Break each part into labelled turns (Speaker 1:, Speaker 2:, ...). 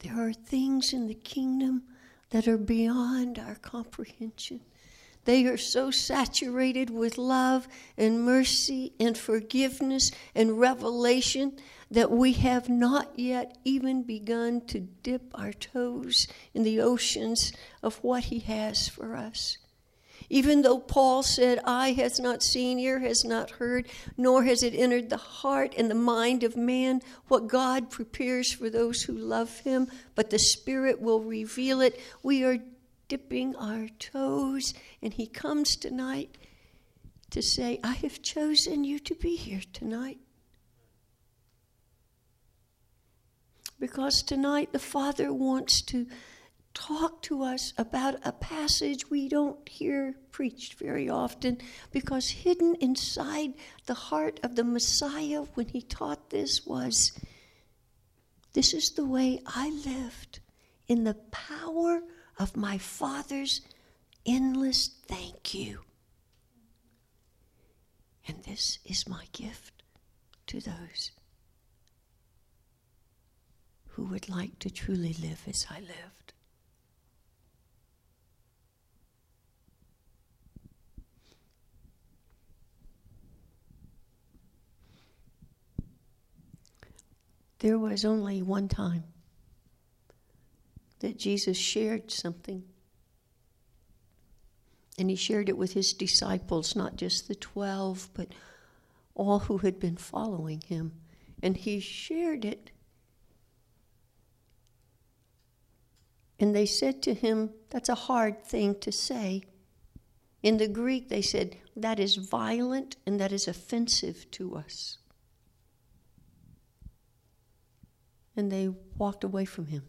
Speaker 1: There are things in the kingdom that are beyond our comprehension. They are so saturated with love and mercy and forgiveness and revelation that we have not yet even begun to dip our toes in the oceans of what He has for us. Even though Paul said, Eye has not seen, ear has not heard, nor has it entered the heart and the mind of man what God prepares for those who love him, but the Spirit will reveal it. We are dipping our toes, and he comes tonight to say, I have chosen you to be here tonight. Because tonight the Father wants to talk to us about a passage we don't hear preached very often because hidden inside the heart of the Messiah when he taught this was this is the way I lived in the power of my Father's endless thank you. And this is my gift to those who would like to truly live as I lived. There was only one time that Jesus shared something. And he shared it with his disciples, not just the 12, but all who had been following him. And he shared it. And they said to him, That's a hard thing to say. In the Greek, they said, That is violent and that is offensive to us. And they walked away from him.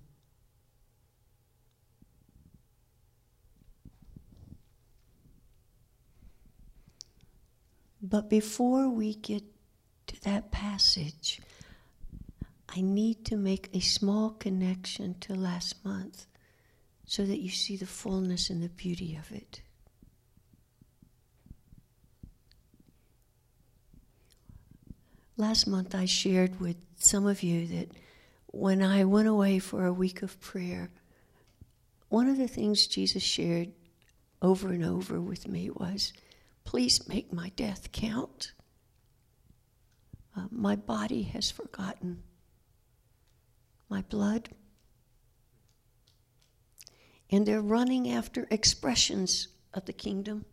Speaker 1: But before we get to that passage, I need to make a small connection to last month so that you see the fullness and the beauty of it. Last month, I shared with some of you that when I went away for a week of prayer, one of the things Jesus shared over and over with me was Please make my death count. Uh, my body has forgotten my blood. And they're running after expressions of the kingdom.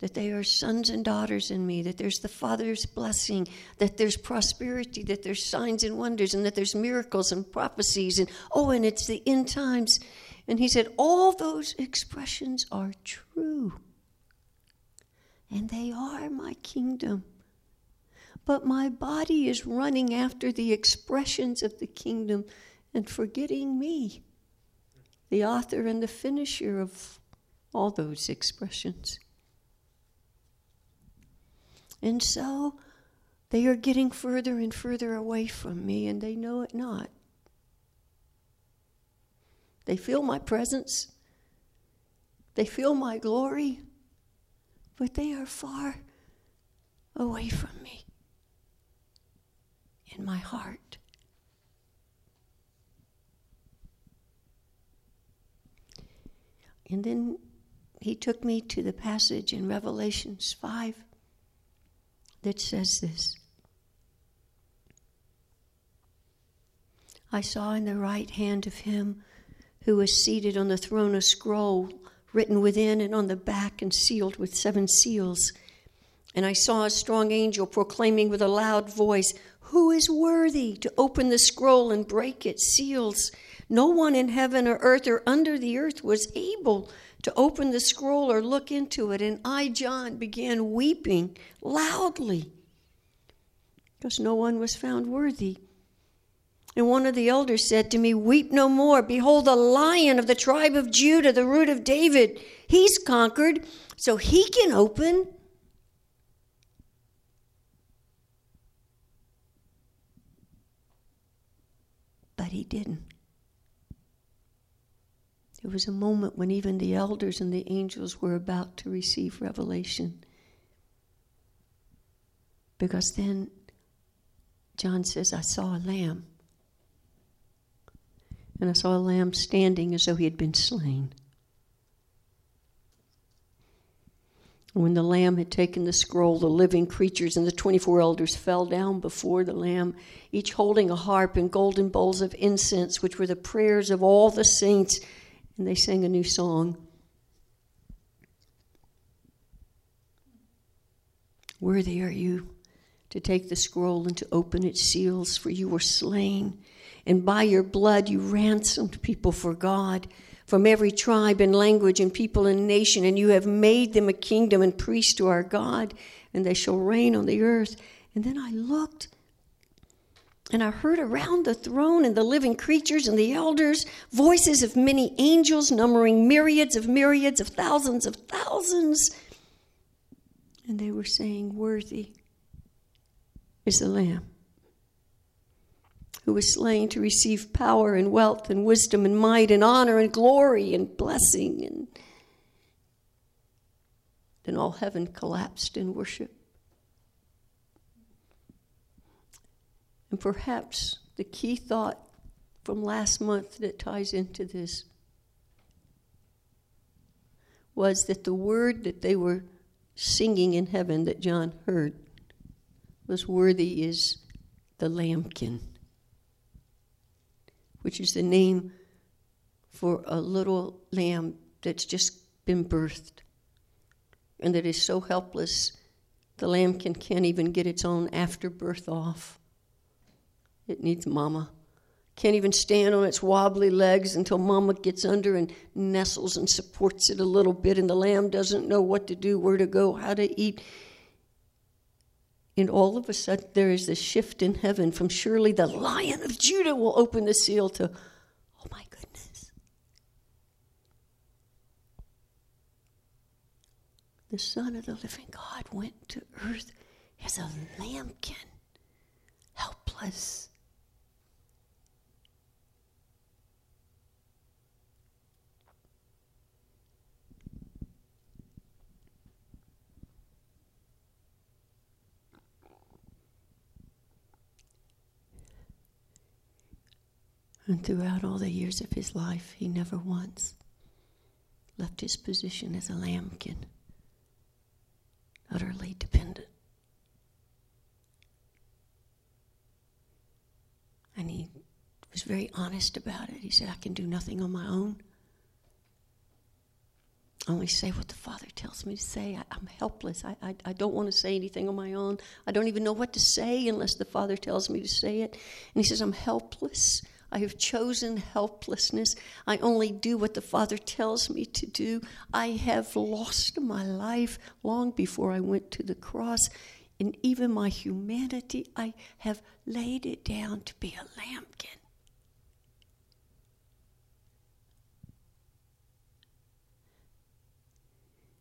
Speaker 1: That they are sons and daughters in me, that there's the Father's blessing, that there's prosperity, that there's signs and wonders, and that there's miracles and prophecies, and oh, and it's the end times. And he said, All those expressions are true. And they are my kingdom. But my body is running after the expressions of the kingdom and forgetting me, the author and the finisher of all those expressions. And so they are getting further and further away from me, and they know it not. They feel my presence, they feel my glory, but they are far away from me in my heart. And then he took me to the passage in Revelations 5 that says this I saw in the right hand of him who was seated on the throne a scroll written within and on the back and sealed with seven seals. And I saw a strong angel proclaiming with a loud voice, Who is worthy to open the scroll and break its seals? No one in heaven or earth or under the earth was able to open the scroll or look into it. And I, John, began weeping loudly because no one was found worthy. And one of the elders said to me, Weep no more. Behold, the lion of the tribe of Judah, the root of David, he's conquered, so he can open. But he didn't. There was a moment when even the elders and the angels were about to receive revelation. Because then John says, I saw a lamb And I saw a lamb standing as though he had been slain. When the Lamb had taken the scroll, the living creatures and the 24 elders fell down before the Lamb, each holding a harp and golden bowls of incense, which were the prayers of all the saints. And they sang a new song. Worthy are you to take the scroll and to open its seals, for you were slain, and by your blood you ransomed people for God from every tribe and language and people and nation, and you have made them a kingdom and priests to our God, and they shall reign on the earth. And then I looked, and I heard around the throne and the living creatures and the elders voices of many angels, numbering myriads of myriads of thousands of thousands. And they were saying, Worthy is the Lamb who was slain to receive power and wealth and wisdom and might and honor and glory and blessing. And then all heaven collapsed in worship. And perhaps the key thought from last month that ties into this was that the word that they were singing in heaven that John heard was worthy is the lambkin which is the name for a little lamb that's just been birthed and that is so helpless the lambkin can't even get its own afterbirth off. It needs mama. Can't even stand on its wobbly legs until mama gets under and nestles and supports it a little bit, and the lamb doesn't know what to do, where to go, how to eat. And all of a sudden, there is a shift in heaven from surely the lion of Judah will open the seal to, oh my goodness. The Son of the living God went to earth as a lambkin, helpless And throughout all the years of his life, he never once left his position as a lambkin, utterly dependent. And he was very honest about it. He said, I can do nothing on my own. I only say what the Father tells me to say. I, am helpless. I, I, I, don't want to say anything on my own. I don't even know what to say unless the Father tells me to say it. And he says, I'm helpless. I have chosen helplessness. I only do what the Father tells me to do. I have lost my life long before I went to the cross. And even my humanity, I have laid it down to be a lambkin.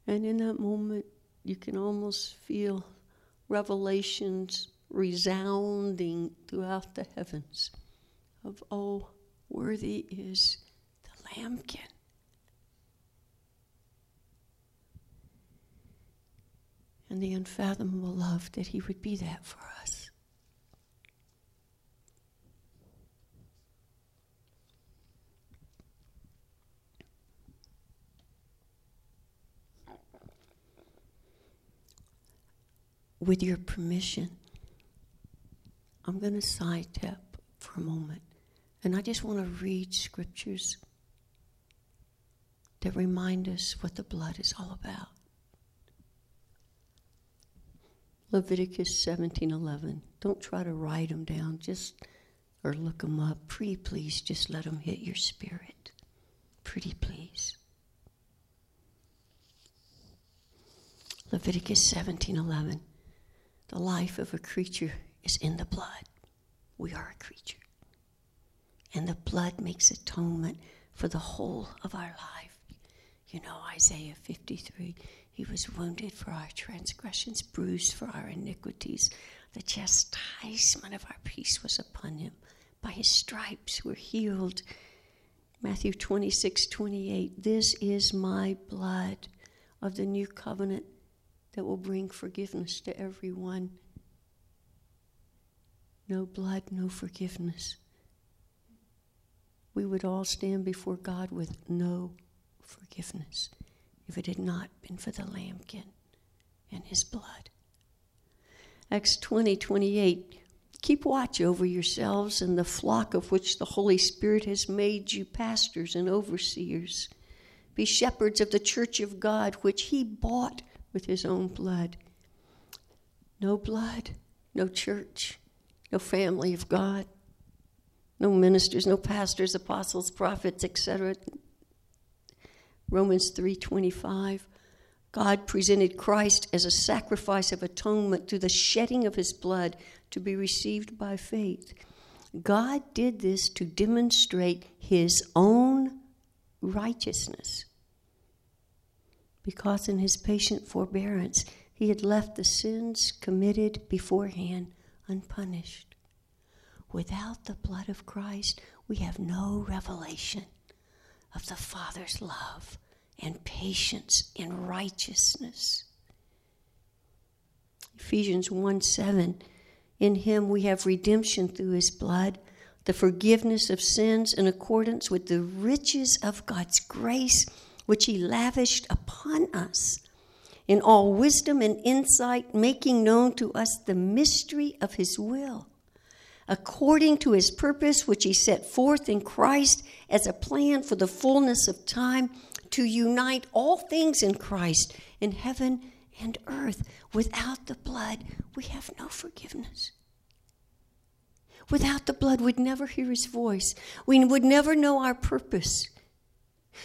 Speaker 1: And in that moment, you can almost feel revelations resounding throughout the heavens of, oh, worthy is the lambkin. And the unfathomable love that he would be that for us. With your permission, I'm going to side tap for a moment. And I just want to read scriptures that remind us what the blood is all about. Leviticus 17:11. Don't try to write them down, just or look them up. Pretty please, just let them hit your spirit. Pretty please. Leviticus 17:11. The life of a creature is in the blood. We are a creature and the blood makes atonement for the whole of our life. You know, Isaiah 53 He was wounded for our transgressions, bruised for our iniquities. The chastisement of our peace was upon him. By his stripes we're healed. Matthew 26 28 This is my blood of the new covenant that will bring forgiveness to everyone. No blood, no forgiveness. We would all stand before God with no forgiveness if it had not been for the lambkin and his blood. Acts 20 28. Keep watch over yourselves and the flock of which the Holy Spirit has made you pastors and overseers. Be shepherds of the church of God, which he bought with his own blood. No blood, no church, no family of God, no ministers, no pastors, apostles, prophets, etc. Romans 3:25 God presented Christ as a sacrifice of atonement through the shedding of his blood to be received by faith. God did this to demonstrate his own righteousness. Because in his patient forbearance, he had left the sins committed beforehand unpunished. Without the blood of Christ, we have no revelation of the Father's love and patience in righteousness. Ephesians 1 7. In him we have redemption through his blood, the forgiveness of sins in accordance with the riches of God's grace, which he lavished upon us in all wisdom and insight, making known to us the mystery of his will, according to his purpose, which he set forth in Christ as a plan for the fullness of time to unite all things in Christ in heaven and earth. Without the blood, we have no forgiveness. Without the blood, we'd never hear his voice. We would never know our purpose.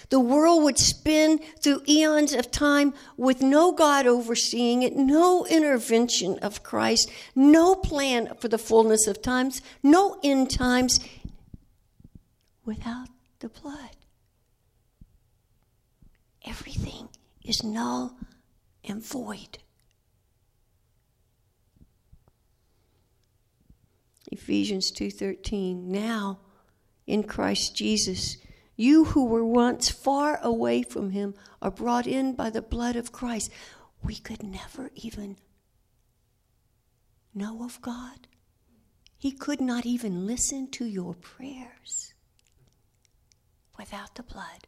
Speaker 1: The world would spin through eons of time with no God overseeing it, no intervention of Christ, no plan for the fullness of times, no end times without the blood everything is null and void. Ephesians 2:13 Now in Christ Jesus you who were once far away from him are brought in by the blood of Christ. We could never even know of God. He could not even listen to your prayers without the blood.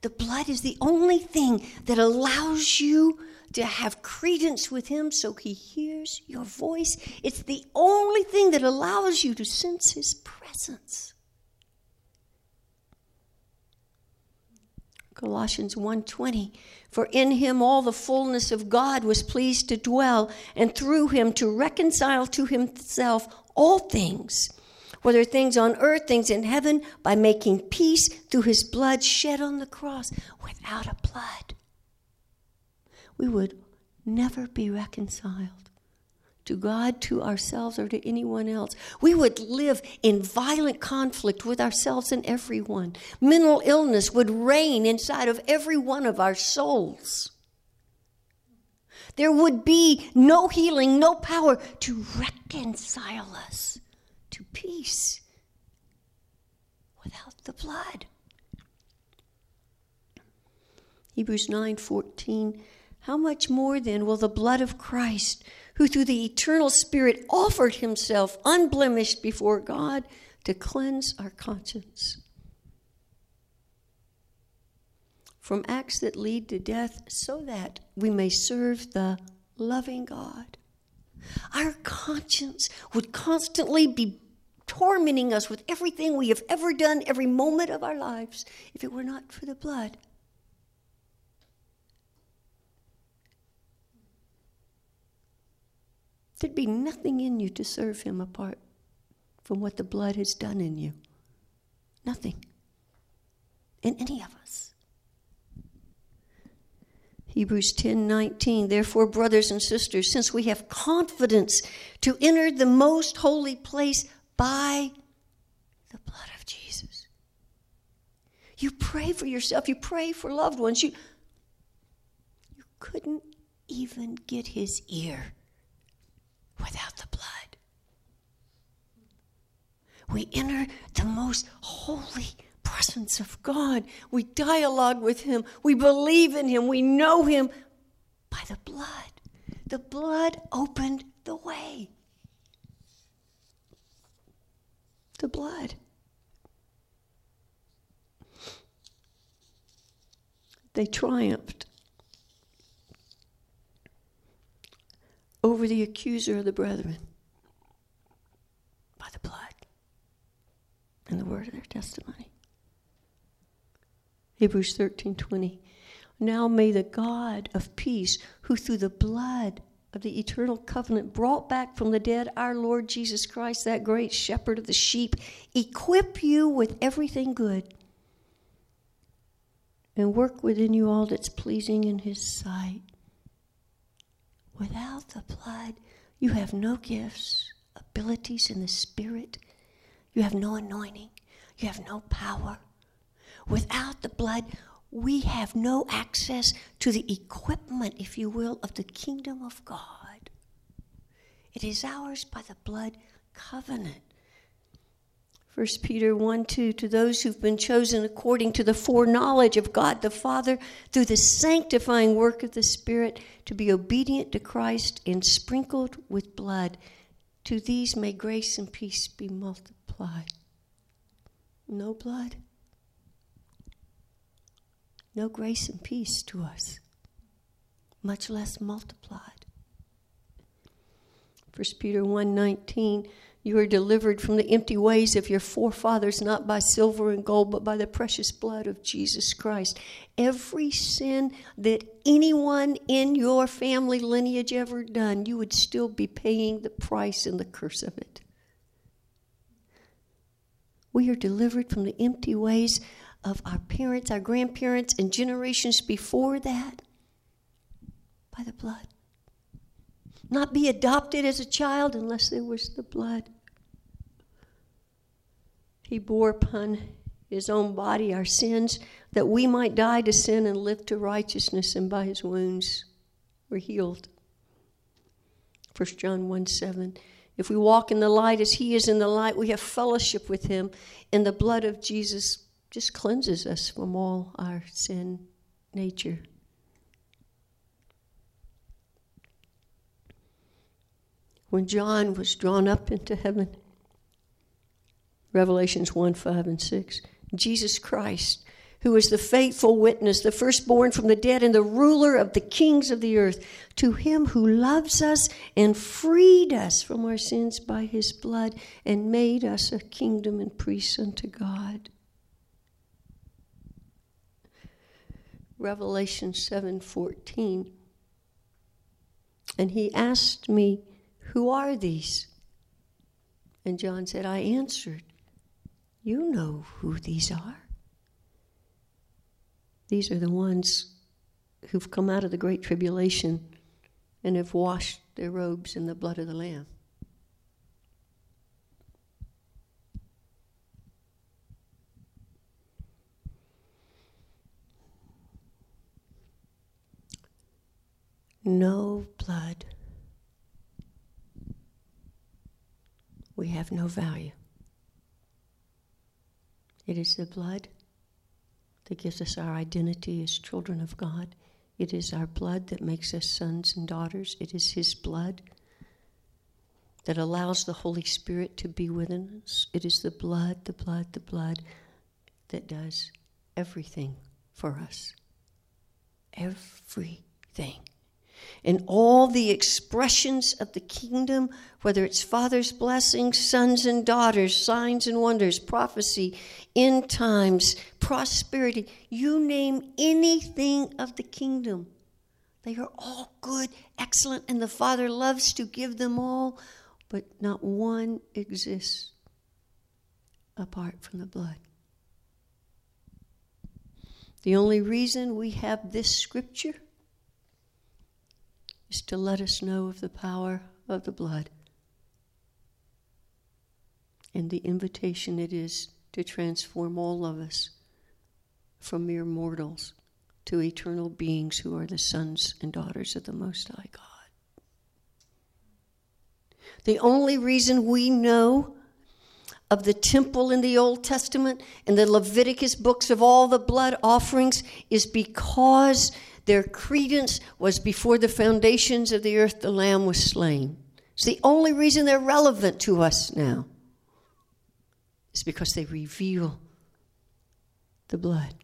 Speaker 1: The blood is the only thing that allows you to have credence with Him so He hears your voice. It's the only thing that allows you to sense His presence. Colossians 1:20 For in him all the fullness of God was pleased to dwell and through him to reconcile to himself all things whether things on earth, things in heaven, by making peace through his blood shed on the cross. Without a blood, we would never be reconciled to God, to ourselves, or to anyone else. We would live in violent conflict with ourselves and everyone. Mental illness would reign inside of every one of our souls. There would be no healing, no power to reconcile us to peace without the blood. Hebrews 9:14 How much more then will the blood of Christ who through the eternal spirit offered himself unblemished before God to cleanse our conscience from acts that lead to death so that we may serve the loving God our conscience would constantly be tormenting us with everything we have ever done, every moment of our lives, if it were not for the blood. There'd be nothing in you to serve Him apart from what the blood has done in you. Nothing. In any of us. Hebrews 10:19 Therefore brothers and sisters since we have confidence to enter the most holy place by the blood of Jesus. You pray for yourself, you pray for loved ones. You you couldn't even get his ear we enter the most holy presence of God. We dialogue with Him. We believe in Him. We know Him by the blood. The blood opened the way. The blood. They triumphed over the accuser of the brethren. And the word of their testimony. Hebrews 13 20. Now may the God of peace, who through the blood of the eternal covenant brought back from the dead our Lord Jesus Christ, that great shepherd of the sheep, equip you with everything good and work within you all that's pleasing in his sight. Without the blood, you have no gifts, abilities in the spirit. You have no anointing. You have no power. Without the blood, we have no access to the equipment, if you will, of the kingdom of God. It is ours by the blood covenant. 1 Peter 1 2 To those who've been chosen according to the foreknowledge of God the Father through the sanctifying work of the Spirit to be obedient to Christ and sprinkled with blood, to these may grace and peace be multiplied. No blood, no grace and peace to us, much less multiplied. 1 Peter 1:19 You are delivered from the empty ways of your forefathers not by silver and gold but by the precious blood of Jesus Christ. Every sin that anyone in your family lineage ever done, you would still be paying the price and the curse of it. We are delivered from the empty ways of our parents, our grandparents, and generations before that by the blood. Not be adopted as a child unless there was the blood. He bore upon his own body our sins that we might die to sin and live to righteousness, and by his wounds we're healed. 1 John 1 7. If we walk in the light as he is in the light, we have fellowship with him, and the blood of Jesus just cleanses us from all our sin nature. When John was drawn up into heaven, Revelations 1 5 and 6, Jesus Christ, who is the faithful witness, the firstborn from the dead, and the ruler of the kings of the earth, to him who loves us and freed us from our sins by his blood and made us a kingdom and priests unto God. Revelation 7:14. And he asked me, "Who are these?" And John said, I answered, "You know who these are. These are the ones who've come out of the great tribulation and have washed their robes in the blood of the lamb." no blood, we have no value. It is the blood that gives us our identity as children of God. It is our blood that makes us sons and daughters. It is His blood that allows the Holy Spirit to be within us. It is the blood, the blood, the blood that does everything for us. Everything in all the expressions of the kingdom, whether it's Father's blessings, sons and daughters, signs and wonders, prophecy, end times, prosperity, you name anything of the kingdom. They are all good, excellent, and the Father loves to give them all, but not one exists apart from the blood. The only reason we have this scripture is to let us know of the power of the blood and the invitation it is to transform all of us from mere mortals to eternal beings who are the sons and daughters of the Most High God. The only reason we know of the temple in the Old Testament and the Leviticus books of all the blood offerings is because their credence was before the foundations of the earth, the Lamb was slain. It's the only reason they're relevant to us now. It's because they reveal the blood.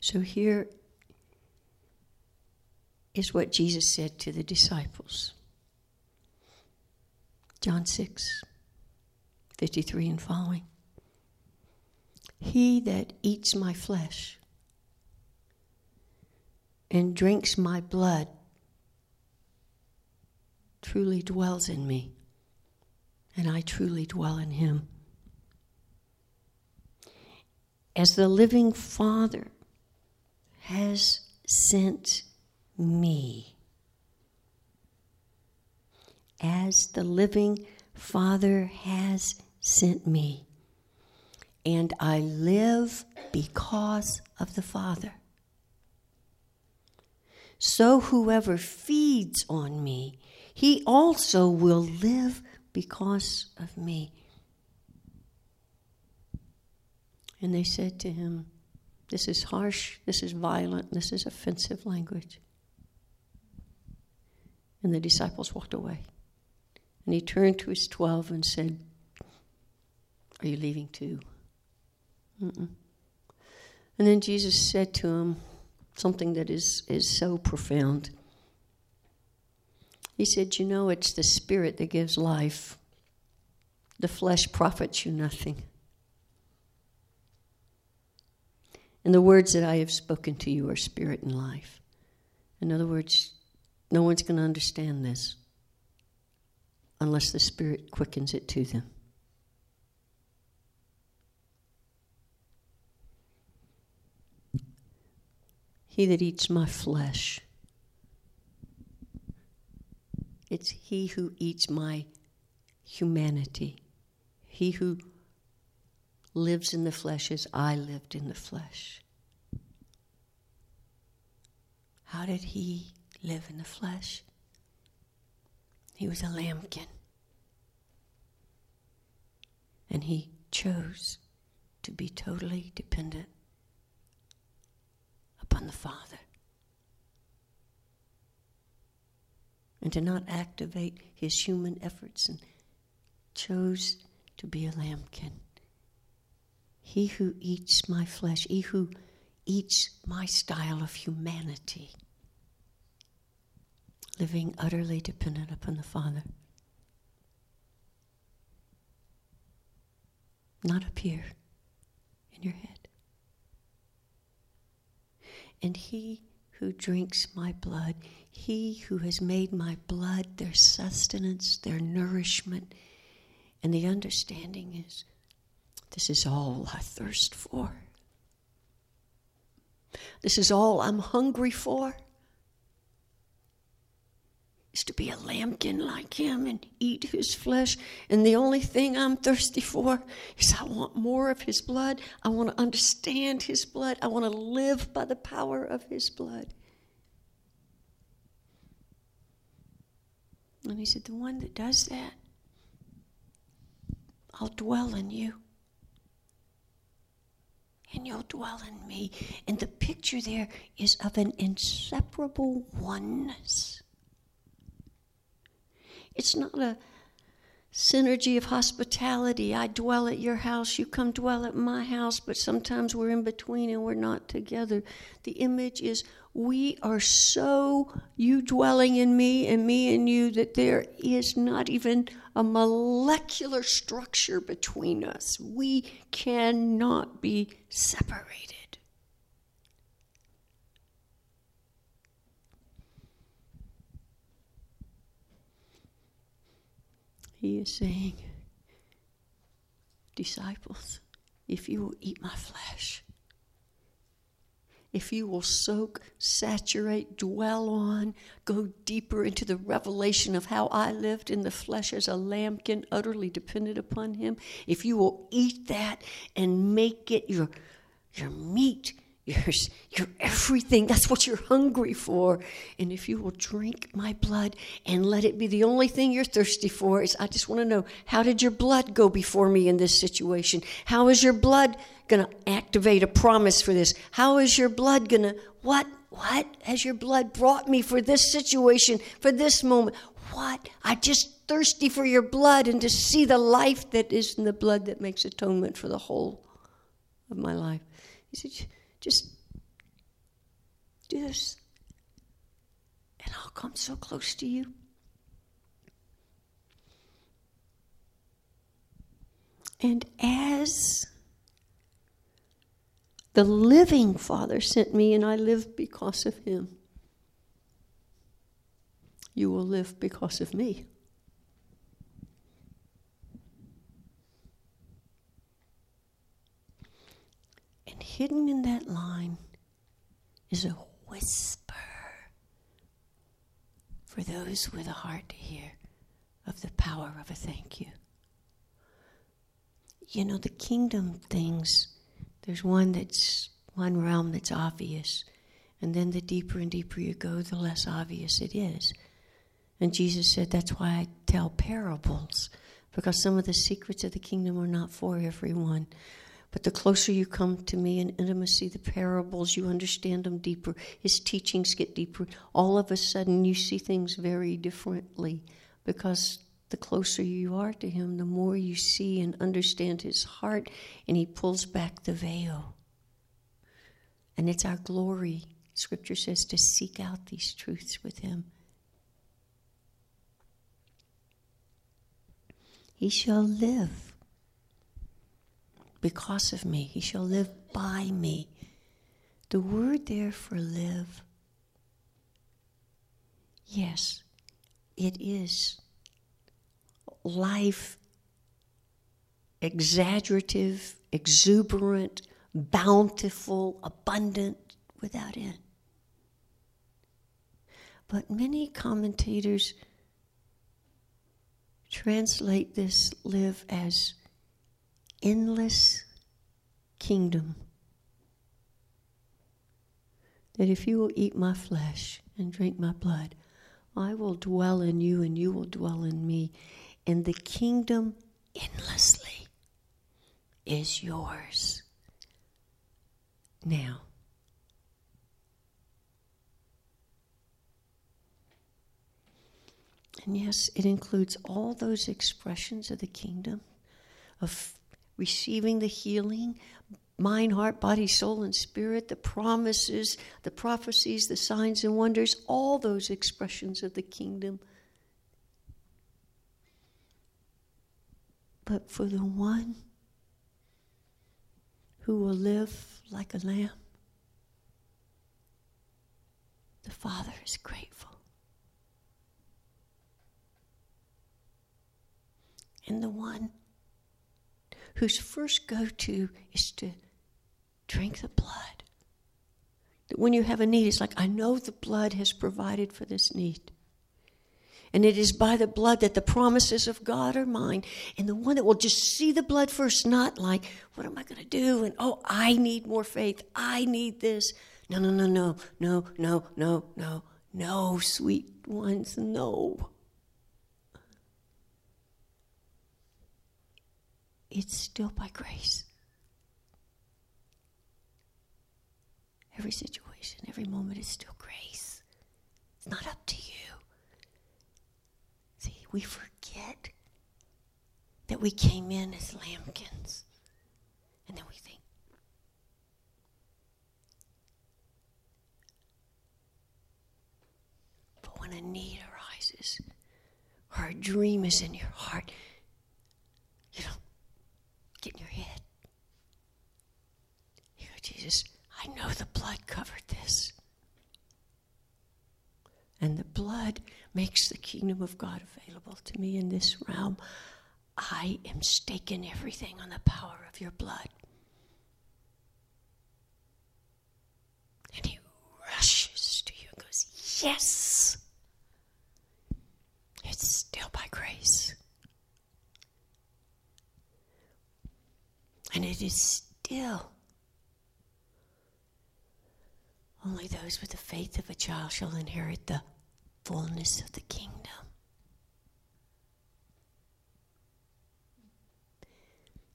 Speaker 1: So here is what Jesus said to the disciples John 6. 53 and following. He that eats my flesh and drinks my blood truly dwells in me, and I truly dwell in him. As the living Father has sent me, as the living Father has sent me, and I live because of the Father. So whoever feeds on me, he also will live because of me. And they said to him, This is harsh, this is violent, this is offensive language. And the disciples walked away. And he turned to his twelve and said, Are you leaving too? Mm-mm. And then Jesus said to him something that is, is so profound. He said, You know, it's the spirit that gives life, the flesh profits you nothing. And the words that I have spoken to you are spirit and life. In other words, no one's going to understand this unless the Spirit quickens it to them. He that eats my flesh, it's he who eats my humanity. He who lives in the flesh as I lived in the flesh. How did he live in the flesh? He was a lambkin. And he chose to be totally dependent upon the Father. And to not activate his human efforts and chose to be a lambkin. He who eats my flesh, he who eats my style of humanity, living utterly dependent upon the Father. Not up here in your head. And he who drinks my blood, he who has made my blood their sustenance, their nourishment, and the understanding is this is all I thirst for. This is all I'm hungry for. Is to be a lambkin like him and eat his flesh. And the only thing I'm thirsty for is I want more of his blood. I want to understand his blood. I want to live by the power of his blood. And he said, The one that does that, I'll dwell in you and you'll dwell in me. And the picture there is of an inseparable oneness. It's not a synergy of hospitality. I dwell at your house, you come dwell at my house, but sometimes we're in between and we're not together. The image is we are so you dwelling in me and me in you that there is not even a molecular structure between us. We cannot be separated. He is saying, Disciples, if you will eat my flesh, if you will soak, saturate, dwell on, go deeper into the revelation of how I lived in the flesh as a lambkin, utterly dependent upon Him, if you will eat that and make it your, your meat, you're, everything. That's what you're hungry for. And if you will drink my blood and let it be the only thing you're thirsty for, is I just want to know how did your blood go before me in this situation? How is your blood going to activate a promise for this? How is your blood going to, what, what has your blood brought me for this situation, for this moment? What? I just thirsty for your blood and to see the life that is in the blood that makes atonement for the whole of my life. He said, just do this, and I'll come so close to you. And as the living Father sent me, and I live because of him, you will live because of me. And hidden in that line is a whisper for those with a heart to hear of the power of a thank you. You know, the kingdom things, there's one that's one realm that's obvious. And then the deeper and deeper you go, the less obvious it is. And Jesus said, That's why I tell parables, because some of the secrets of the kingdom are not for everyone. But the closer you come to me in intimacy, the parables, you understand them deeper. His teachings get deeper. All of a sudden, you see things very differently because the closer you are to Him, the more you see and understand His heart, and He pulls back the veil. And it's our glory, Scripture says, to seek out these truths with Him. He shall live because of me. He shall live by me. The word there for live, yes, it is life, exaggerative, exuberant, bountiful, abundant, without end. But many commentators translate this live as endless kingdom. That if you will eat my flesh and drink my blood, I will dwell in you and you will dwell in me. And the kingdom endlessly is yours. Now, and yes, it includes all those expressions of the kingdom of receiving the healing, mind, heart, body, soul, and spirit, the promises, the prophecies, the signs and wonders, all those expressions of the kingdom. But for the one who will live like a lamb, the Father is grateful. And the one whose first go to is to drink the blood. That when you have a need, it's like, I know the blood has provided for this need. And it is by the blood that the promises of God are mine. And the one that will just see the blood first, not like, what am I going to do? And oh, I need more faith. I need this. No, no, no, no, no, no, no, no, no, sweet ones, no. It's still by grace. Every situation, every moment is still grace. It's not up to you. See, we forget that we came in as lambkins. And then we think, but when a need arises, or a dream is in your heart, Get in your head. You go, Jesus, I know the blood covered this. And the blood makes the kingdom of God available to me in this realm. I am staking everything on the power of your blood. And he rushes to you and goes, Yes! It's still by grace. And it is still only those with the faith of a child shall inherit the fullness of the kingdom.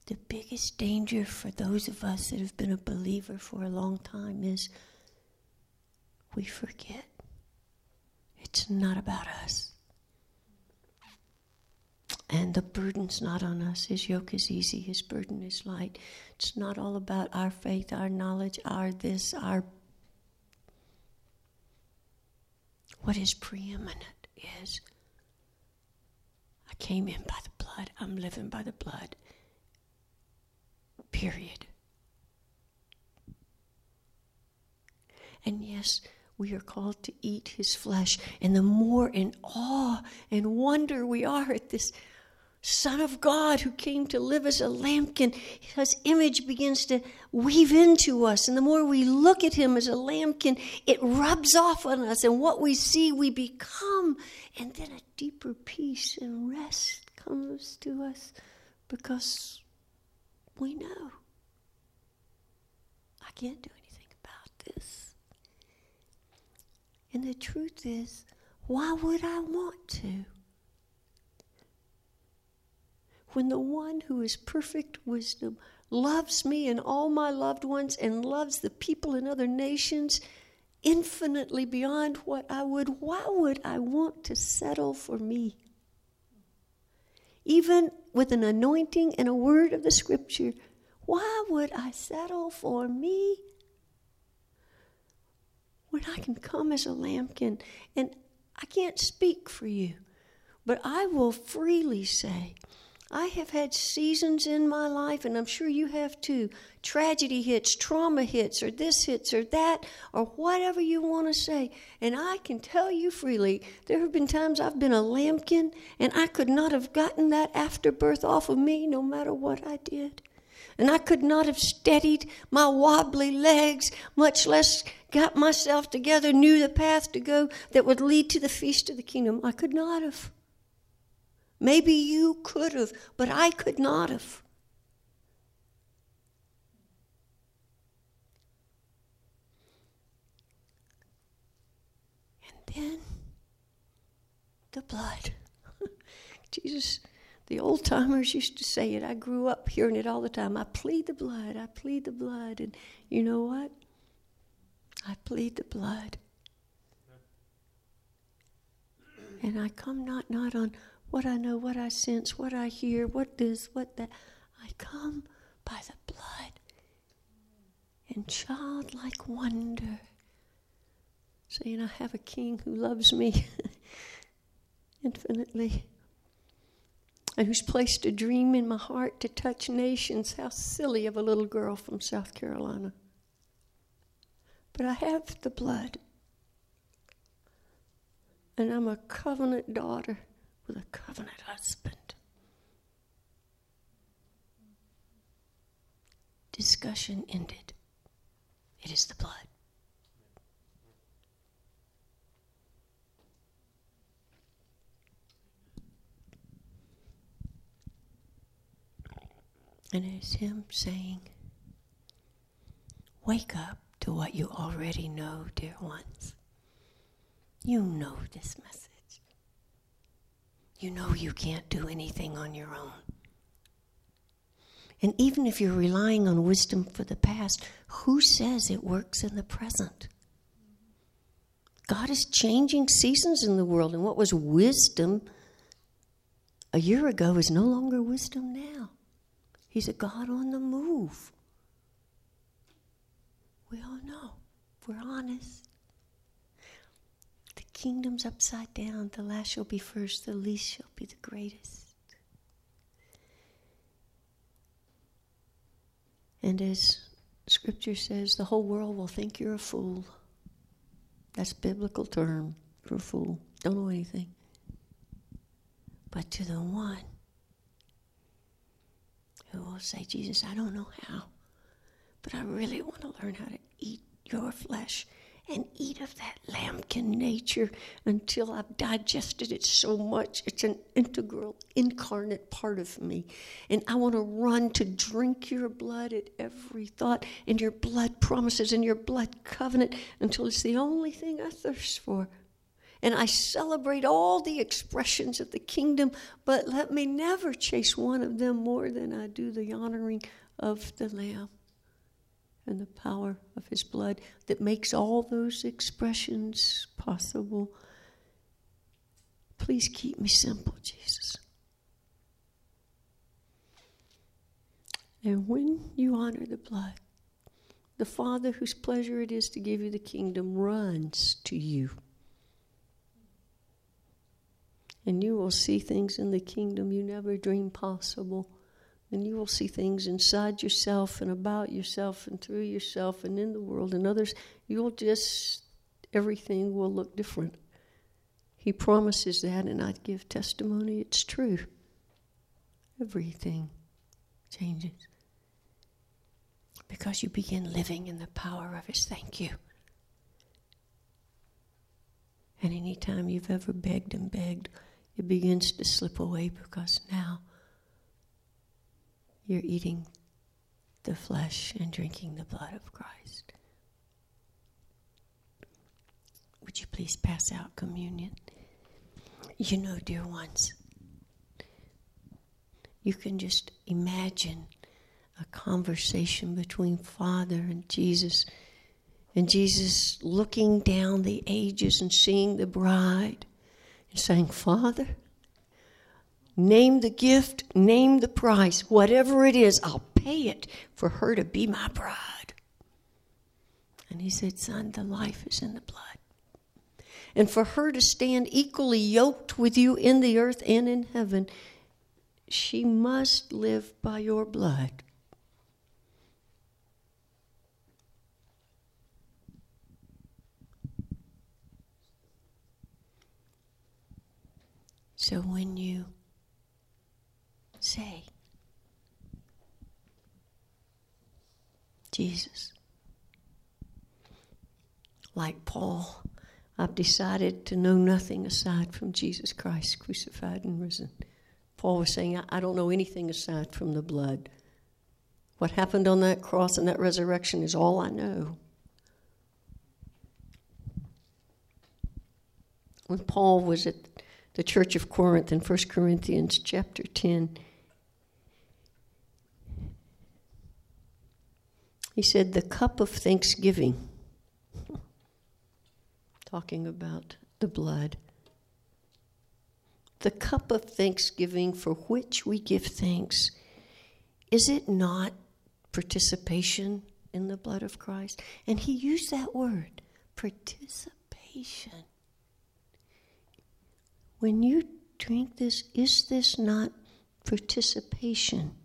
Speaker 1: The biggest danger for those of us that have been a believer for a long time is we forget it's not about us. And the burden's not on us. His yoke is easy, his burden is light. It's not all about our faith, our knowledge, our this, our. What is preeminent is I came in by the blood, I'm living by the blood. Period. And yes, we are called to eat his flesh. And the more in awe and wonder we are at this Son of God who came to live as a lambkin, his image begins to weave into us. And the more we look at him as a lambkin, it rubs off on us. And what we see, we become. And then a deeper peace and rest comes to us because we know I can't do anything about this. And the truth is, why would I want to? When the one who is perfect wisdom loves me and all my loved ones and loves the people in other nations infinitely beyond what I would, why would I want to settle for me? Even with an anointing and a word of the scripture, why would I settle for me? When I can come as a lambkin, and I can't speak for you, but I will freely say I have had seasons in my life, and I'm sure you have too. Tragedy hits, trauma hits, or this hits, or that, or whatever you want to say. And I can tell you freely, there have been times I've been a lambkin, and I could not have gotten that afterbirth off of me no matter what I did. And I could not have steadied my wobbly legs, much less got myself together, knew the path to go that would lead to the feast of the kingdom. I could not have. Maybe you could have, but I could not have. And then the blood. Jesus, the old timers used to say it. I grew up hearing it all the time. I plead the blood. I plead the blood. And you know what? I plead the blood. And I come not not on what I know, what I sense, what I hear, what this, what that. I come by the blood in childlike wonder, saying, I have a king who loves me infinitely and who's placed a dream in my heart to touch nations. How silly of a little girl from South Carolina. But I have the blood, and I'm a covenant daughter with a covenant husband. Discussion ended. It is the blood. And it is Him saying, Wake up to what you already know, dear ones. You know this message. You know you can't do anything on your own. And even if you're relying on wisdom for the past, who says it works in the present? God is changing seasons in the world, and what was wisdom a year ago is no longer wisdom now. He's a God on the move. We all know, we're honest kingdom's upside down. The last shall be first, the least shall be the greatest. And as scripture says, the whole world will think you're a fool. That's biblical term for a fool. Don't know anything. But to the one who will say, Jesus, I don't know how, but I really want to learn how to eat your flesh and eat of that lambkin nature until I've digested it so much. It's an integral, incarnate part of me. And I want to run to drink your blood at every thought and your blood promises and your blood covenant until it's the only thing I thirst for. And I celebrate all the expressions of the kingdom, but let me never chase one of them more than I do the honoring of the Lamb and the power of his blood that makes all those expressions possible. Please keep me simple, Jesus. And when you honor the blood, the Father whose pleasure it is to give you the kingdom runs to you And you will see things in the kingdom you never dreamed possible. And you will see things inside yourself and about yourself and through yourself and in the world and others. You'll just, everything will look different. He promises that, and I'd give testimony it's true. Everything changes because you begin living in the power of His thank you. And anytime you've ever begged and begged, it begins to slip away because now you're eating the flesh and drinking the blood of Christ. Would you please pass out communion? You know, dear ones, you can just imagine a conversation between Father and Jesus, and Jesus looking down the ages and seeing the bride and saying, Father, Name the gift, name the price, whatever it is, I'll pay it for her to be my bride. And he said, Son, the life is in the blood. And for her to stand equally yoked with you in the earth and in heaven, she must live by your blood. So when you say, Jesus. Like Paul, I've decided to know nothing aside from Jesus Christ crucified and risen. Paul was saying, I don't know anything aside from the blood. What happened on that cross and that resurrection is all I know. When Paul was at the church of Corinth in 1 Corinthians chapter 10, He said, The cup of thanksgiving, talking about the blood. The cup of thanksgiving for which we give thanks, is it not participation in the blood of Christ? And he used that word, participation. When you drink this, is this not participation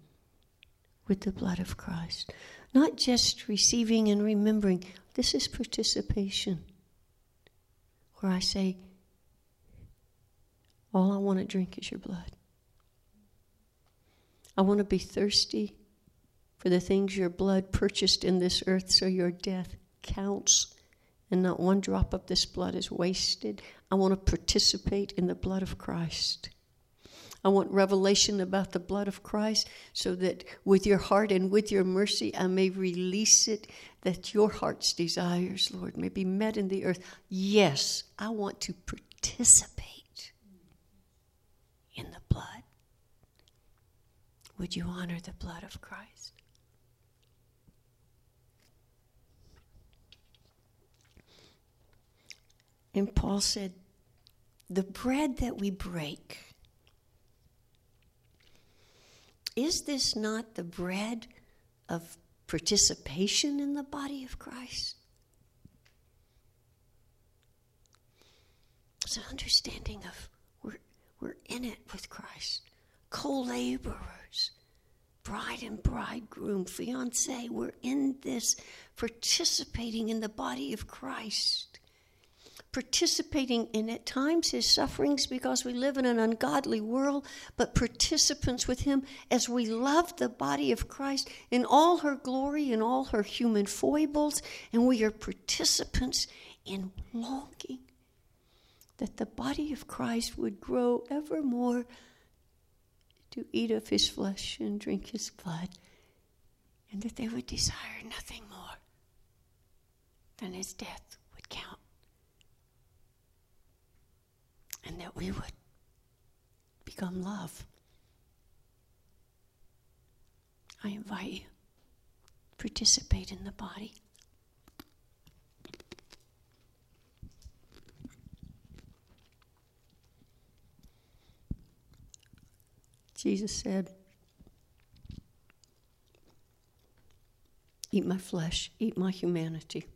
Speaker 1: with the blood of Christ? Not just receiving and remembering, this is participation. Where I say, All I want to drink is your blood. I want to be thirsty for the things your blood purchased in this earth so your death counts and not one drop of this blood is wasted. I want to participate in the blood of Christ. I want revelation about the blood of Christ so that with your heart and with your mercy, I may release it that your heart's desires, Lord, may be met in the earth. Yes, I want to participate in the blood. Would you honor the blood of Christ? And Paul said, The bread that we break Is this not the bread of participation in the body of Christ? It's an understanding of we're, we're in it with Christ, co laborers, bride and bridegroom, fiance. We're in this participating in the body of Christ participating in at times his sufferings because we live in an ungodly world, but participants with him as we love the body of Christ in all her glory and all her human foibles, and we are participants in longing that the body of Christ would grow ever more to eat of his flesh and drink his blood, and that they would desire nothing more than his death would count and that we would become love. I invite you, participate in the body. Jesus said, Eat my flesh, eat my humanity.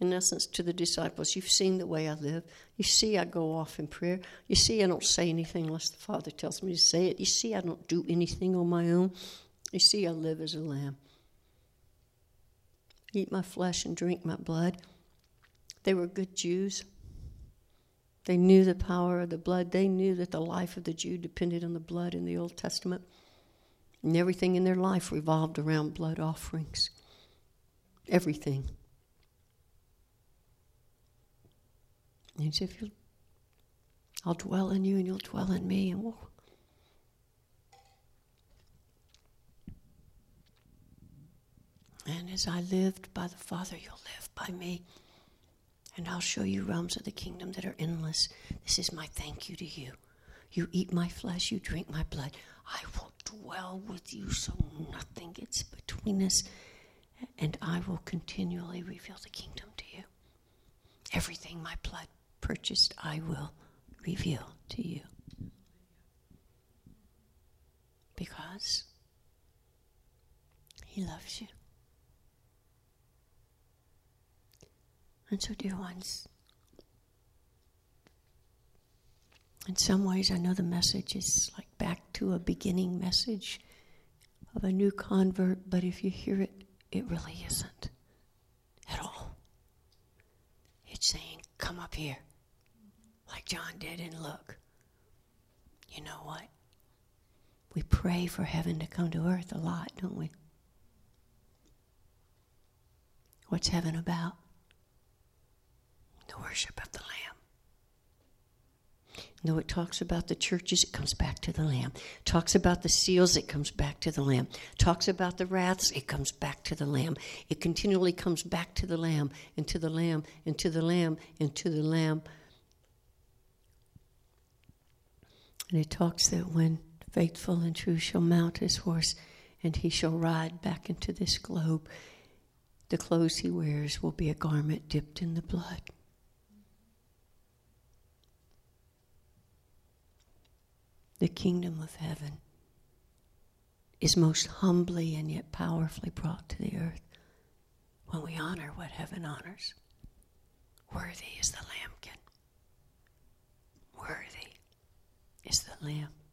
Speaker 1: In essence, to the disciples, You've seen the way I live. You see, I go off in prayer. You see, I don't say anything unless the Father tells me to say it. You see, I don't do anything on my own. You see, I live as a lamb. Eat my flesh and drink my blood. They were good Jews. They knew the power of the blood. They knew that the life of the Jew depended on the blood in the Old Testament. And everything in their life revolved around blood offerings. Everything. And he said, if you I'll dwell in you and you'll dwell in me and we'll And as I lived by the Father, you'll live by me. And I'll show you realms of the kingdom that are endless. This is my thank you to you. You eat my flesh, you drink my blood. I will dwell with you so nothing gets between us. And I will continually reveal the kingdom to you. Everything my blood purchased, I will reveal to you. Because He loves you. And so, dear ones, in some ways, I know the message is like back to a beginning message of a new convert, but if you hear it, it really isn't at all. It's saying, Come up here, like John did, and look. You know what? We pray for heaven to come to earth a lot, don't we? What's heaven about? The worship of the Lamb. No, it talks about the churches, it comes back to the Lamb. Talks about the seals, it comes back to the Lamb. Talks about the wraths, it comes back to the Lamb. It continually comes back to the Lamb, and to the Lamb, and to the Lamb, and to the Lamb. And it talks that when faithful and true shall mount his horse, and he shall ride back into this globe, the clothes he wears will be a garment dipped in the blood. the kingdom of heaven is most humbly and yet powerfully brought to the earth when we honor what heaven honors. Worthy is the lambkin. Worthy is the lamb.